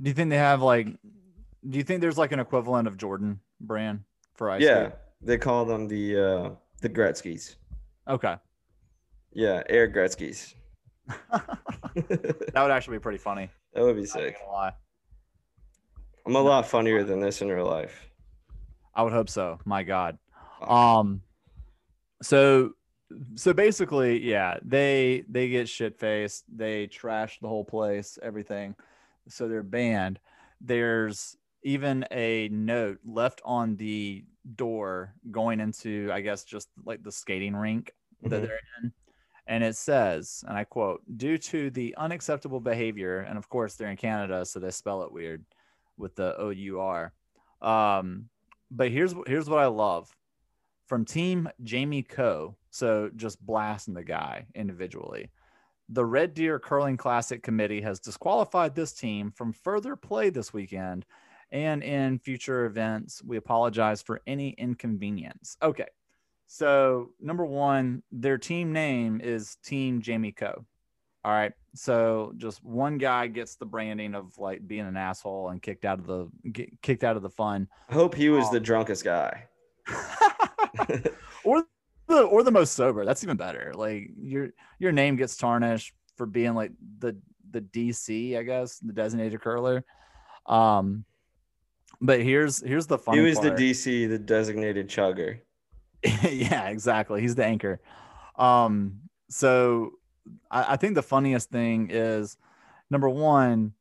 Do you think they have like? Do you think there's like an equivalent of Jordan brand for ice? yeah. skate? They call them the uh the Gretzky's. Okay. Yeah, air Gretzky's. <laughs> <laughs> that would actually be pretty funny. That would be sick. gonna lie. I'm a lot funnier than this in real life. I would hope so. My God. Um. So, so basically, yeah, they they get shit faced. They trash the whole place, everything. So they're banned. There's even a note left on the door going into, I guess, just like the skating rink that Mhm. they're in. And it says, and I quote, due to the unacceptable behavior, and of course they're in Canada, so they spell it weird with the O U R. Um, but here's here's what I love from Team Jamie Koe. So just blasting the guy individually. The Red Deer Curling Classic Committee has disqualified this team from further play this weekend and in future events. We apologize for any inconvenience. Okay. So, number one, their team name is Team Jamie Koe. All right. So, just one guy gets the branding of like being an asshole and kicked out of the get, kicked out of the fun. I hope he was Oh. the um, drunkest guy. <laughs> <laughs> or the or the most sober. That's even better. Like your your name gets tarnished for being like the the DC, I guess, the designated curler. Um, but here's here's the funny. he was part. the DC, the designated chugger. <laughs> yeah, exactly. He's the anchor. Um, so I, I think the funniest thing is number one,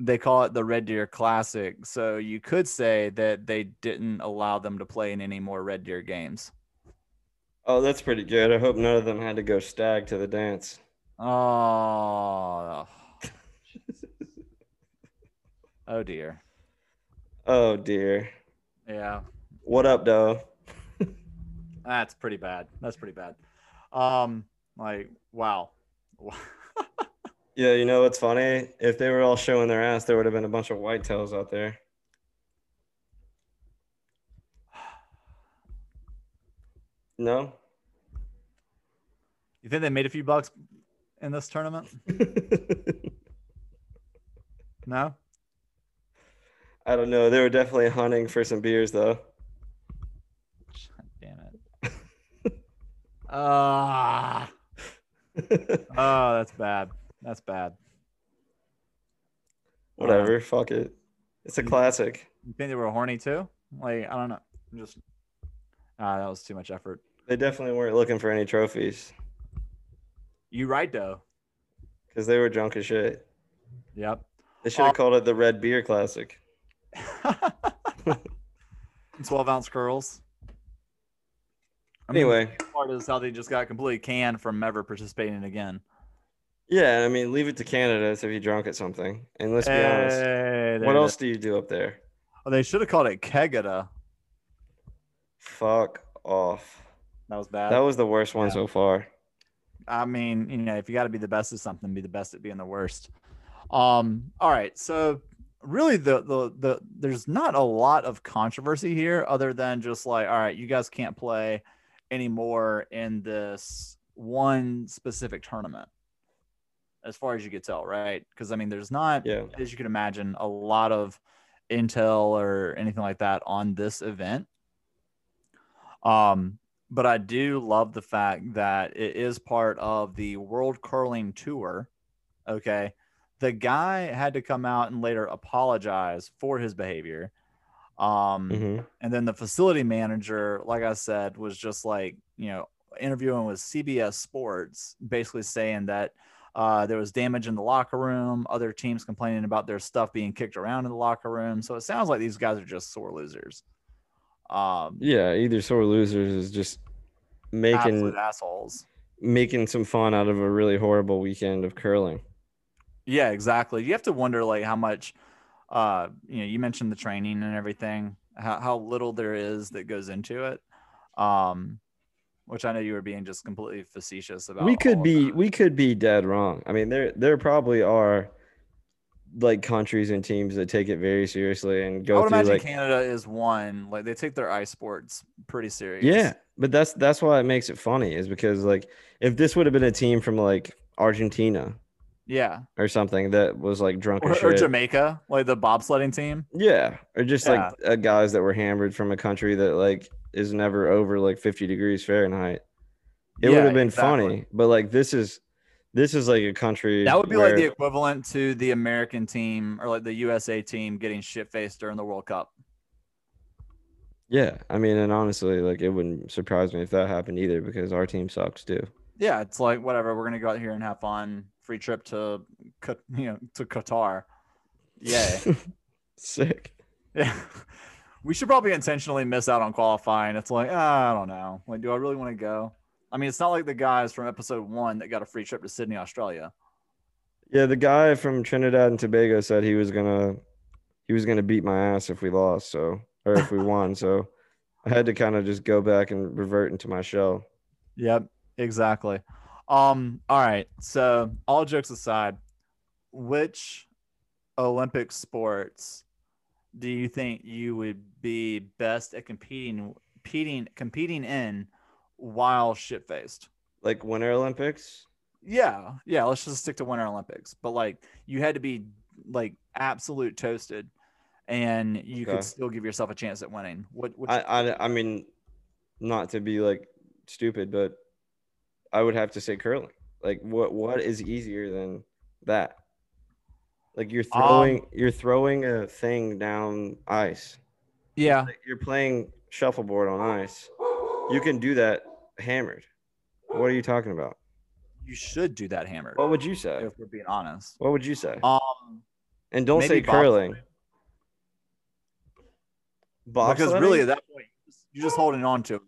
they call it the Red Deer Classic. So you could say that they didn't allow them to play in any more Red Deer games. Oh, that's pretty good. I hope none of them had to go stag to the dance. Oh, <laughs> oh dear. Oh dear. Yeah, What up, though? <laughs> that's pretty bad. That's pretty bad. Um, like wow. <laughs> Yeah, you know what's funny? If they were all showing their ass, there would have been a bunch of whitetails out there. No? You think they made a few bucks in this tournament? <laughs> No. I don't know. They were definitely hunting for some beers though. God Damn it. <laughs> Ah. oh, <laughs> that's bad. That's bad. Whatever. Fuck it. It's a classic. You think they were horny too? Like I don't know. I'm just ah, that was too much effort. They definitely weren't looking for any trophies You right though. because they were drunk as shit. Yep. They should have Um, called it the Red Beer Classic. <laughs> 12 ounce curls. I mean, Anyway, part is how they just got completely canned from ever participating again. Yeah, I mean, leave it to Canada if you drunk at something. And let's be honest, what else it do you do up there? Oh, they should have called it Kegata. Fuck off. That was bad. That was the worst one Yeah. so far. I mean, you know, if you got to be the best at something, be the best at being the worst. Um, all right. So really the, the the there's not a lot of controversy here other than just like, all right, you guys can't play anymore in this one specific tournament. As far as you could tell, right? Because I mean, there's not Yeah. as you can imagine, a lot of intel or anything like that on this event. Um, but I do love the fact that it is part of the World Curling Tour. Okay. The guy had to come out and later apologize for his behavior. Um, hmm and then the facility manager, like I said, was just like, you know, interviewing with CBS Sports, basically saying that uh, there was damage in the locker room, other teams complaining about their stuff being kicked around in the locker room. So it sounds like these guys are just sore losers. Um, Yeah, either sore losers is just making assholes. making some fun out of a really horrible weekend of curling. Yeah, exactly. You have to wonder like how much uh you know, you mentioned the training and everything, how, how little there is that goes into it. Um which I know you were being just completely facetious about. we could be we could be dead wrong. I mean, there there probably are like countries and teams that take it very seriously and go. I would through imagine like Canada is one. Like they take their ice sports pretty serious. yeah, but that's that's why it makes it funny is because like if this would have been a team from like Argentina Yeah. or something that was like drunk Or, or shit. Jamaica, like the bobsledding team. Yeah, or just Yeah. like uh, guys that were hammered from a country that like is never over like 50 degrees Fahrenheit. It would have been exactly. funny, but like this is this is like a country That would be like the equivalent to the American team or like the USA team getting shit faced during the World Cup. yeah. I mean, and honestly, like it wouldn't surprise me if that happened either because our team sucks too. Yeah, it's like whatever. We're gonna go out here and have fun. Free trip to, <laughs> you know, to Qatar. <laughs> <laughs> Yeah, Sick. yeah. We should probably intentionally miss out on qualifying. It's like ah, I don't know. Like, do I really want to go? I mean, it's not like the guys from episode one that got a free trip to Sydney, Australia. Yeah, the guy from Trinidad and Tobago said he was gonna he was gonna beat my ass if we lost, so or if we <laughs> won. So I had to kind of just go back and revert into my shell. Yep, exactly. Um, all right. So, all jokes aside, which Olympic sports do you think you would be best at competing competing competing in while shit faced? Like Winter Olympics. Yeah, yeah. Let's just stick to Winter Olympics. But like, you had to be like absolute toasted, and you Okay. could still give yourself a chance at winning. What? Which, I, I I mean, not to be like stupid, but I would have to say curling. Like what what is easier than that? Like you're throwing you're throwing a thing down ice. yeah, Like, You're playing shuffleboard on ice. You can do that hammered. What are you talking about? you should do that hammered. What would you say? If we're being honest. What would you say? Um, And don't say curling. because really at that point you're just holding on to it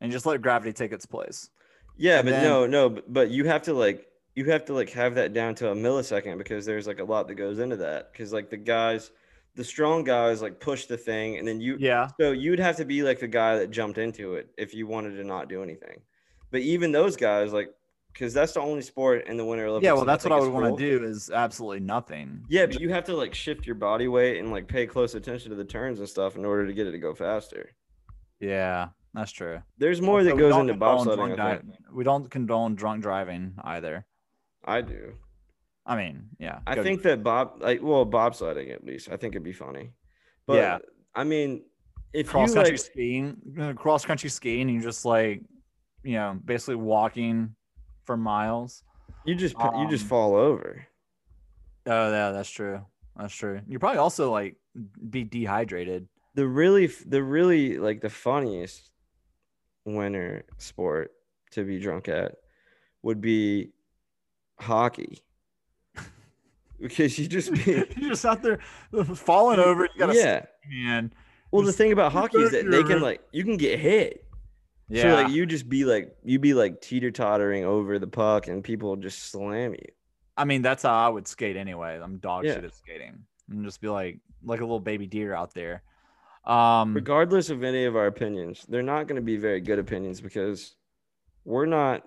and just let gravity take its place Yeah, And but then- no, no, but, but you have to like you have to like have that down to a millisecond because there's like a lot that goes into that. Because like the guys, the strong guys like push the thing, and then you. yeah So you'd have to be like the guy that jumped into it if you wanted to not do anything. But even those guys, like, because that's the only sport in the Winter Olympics. yeah well that that's what i would want to do is absolutely nothing Yeah, but you have to like shift your body weight and like pay close attention to the turns and stuff in order to get it to go faster. yeah that's true There's more Also, that goes into bobsledding. drunk I think. di- we don't condone drunk driving either I do. I mean, yeah. I think that Bob, like, well, bobsledding at least, I think it'd be funny. But Yeah. I mean, if cross country like, skiing, uh, cross country skiing, you just like, you know, basically walking for miles. you just pa- you just um, fall over. Oh, yeah, that's true. That's true. You probably also like be dehydrated. The really, the really like the funniest winter sport to be drunk at would be hockey. <laughs> Because you just be <laughs> You're just out there falling over. You got to yeah. man. Well, the thing about hockey is that they can like you can get hit. Yeah. So like you just be like you be like teeter tottering over the puck and people just slam you. I mean, that's how I would skate anyway. I'm dog Yeah. shit at skating. And just be like like a little baby deer out there. Um Regardless of any of our opinions, they're not going to be very good opinions because we're not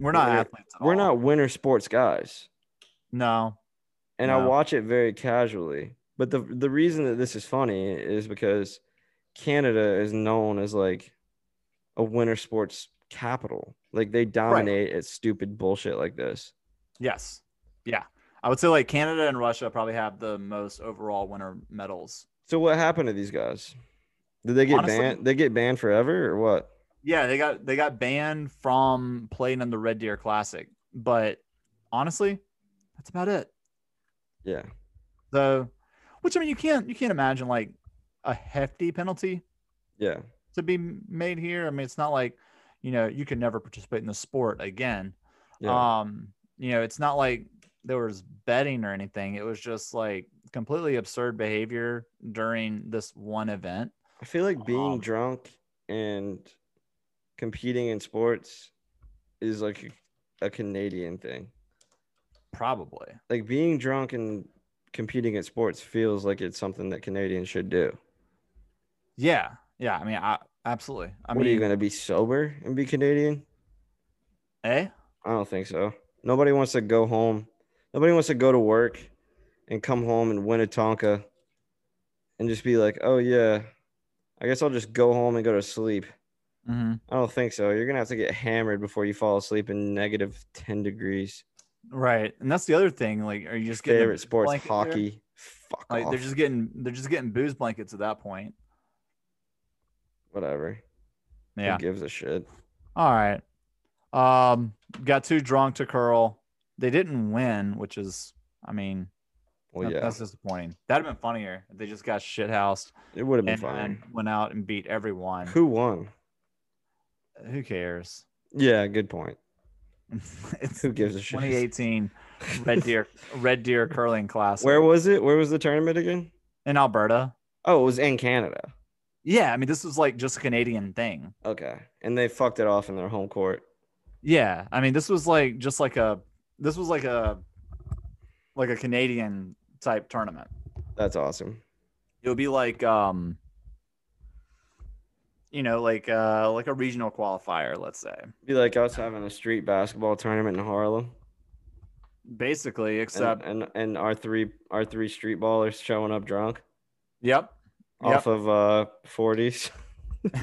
we're not we're- athletes. At we're all. not winter sports guys. No. And I watch it very casually. But the the reason that this is funny is because Canada is known as like a winter sports capital. Like they dominate at stupid bullshit like this. Yes. Yeah. I would say like Canada and Russia probably have the most overall winter medals. So what happened to these guys? Did they get Honestly- banned? They get banned forever or what? Yeah, they got they got banned from playing in the Red Deer Classic. But honestly, that's about it. Yeah. So which I mean you can't you can't imagine like a hefty penalty Yeah. to be made here. I mean, it's not like, you know, you can never participate in the sport again. Yeah. Um, you know, it's not like there was betting or anything. It was just like completely absurd behavior during this one event. I feel like being um, drunk and competing in sports is like a, Canadian thing. Probably. Like being drunk and competing in sports feels like it's something that Canadians should do. Yeah. Yeah. I mean, I absolutely. I what mean, are you going to be sober and be Canadian? eh? I don't think so. Nobody wants to go home. Nobody wants to go to work and come home and win a Tonka and just be like, oh, yeah, I guess I'll just go home and go to sleep. Hmm I don't think so. You're going to have to get hammered before you fall asleep in negative 10 degrees. Right. And that's the other thing. Like, are you just getting Favorite booze sports, blanket there? hockey. Fuck Like, off. they're just getting they're just getting booze blankets at that point. Whatever. Yeah. Who gives a shit? All right. Um, got too drunk to curl. They didn't win, which is, I mean, Well, that- yeah, that's disappointing. That'd have been funnier if they just got shit housed it would have been and fine. went out and beat everyone. Who won? Who cares? Yeah, good point. <laughs> it's Who gives a shit? 2018 Red Deer Red Deer Curling Classic Where was it? Where was the tournament again? in Alberta. Oh, it was in Canada. Yeah, I mean this was like just a Canadian thing. Okay. And they fucked it off in their home court. Yeah, I mean this was like just like a this was like a like a Canadian type tournament. That's awesome. It would be like um you know like uh like a regional qualifier, let's say. Be like us having a street basketball tournament in Harlem. Basically, except and and our three our three street ballers showing up drunk yep. off of uh 40s. <laughs>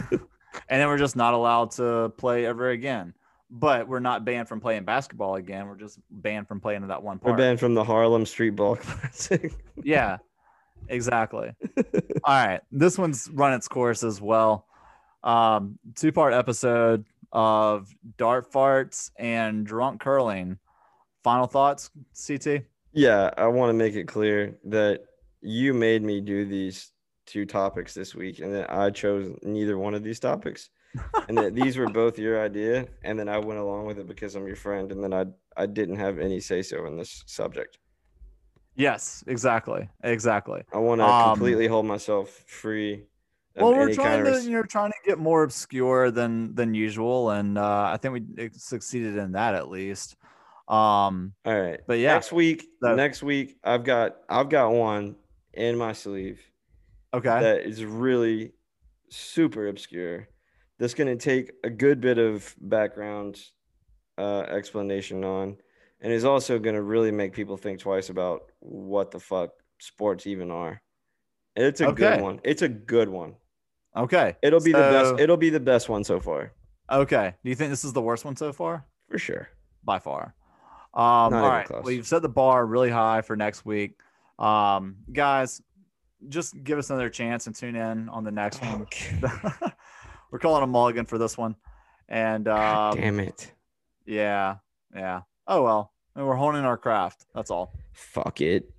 and then we're just not allowed to play ever again. But we're not banned from playing basketball again. We're just banned from playing in that one part. We're banned from the Harlem Street Ball <laughs> Classic. yeah, exactly. <laughs> All right, this one's run its course as well. Um, two part episode of dart farts and drunk curling. Final thoughts, CT? yeah, I want to make it clear that you made me do these two topics this week and that I chose neither one of these topics. <laughs> and that these were both your idea and then I went along with it because I'm your friend and then I I didn't have any say so in this subject. Yes, exactly, exactly. I want to Um, completely hold myself free Well, we're trying kind of to, you know, trying to get more obscure than than usual, and uh, I think we succeeded in that at least. Um, All right. but yeah, Next week, So- next week I've got I've got one in my sleeve okay, that is really super obscure. That's going to take a good bit of background uh, explanation on, and is also going to really make people think twice about what the fuck sports even are. It's a Okay. good one. It's a good one. Okay, It'll be the best. It'll be the best one so far, okay. Do you think this is the worst one so far? for sure. By far. Um, all right. close. Well, you've set the bar really high for next week. Um, guys, just give us another chance and tune in on the next one. <laughs> We're calling a mulligan for this one. And um, Damn it. yeah, yeah. Oh well. We're honing our craft. That's all. Fuck it.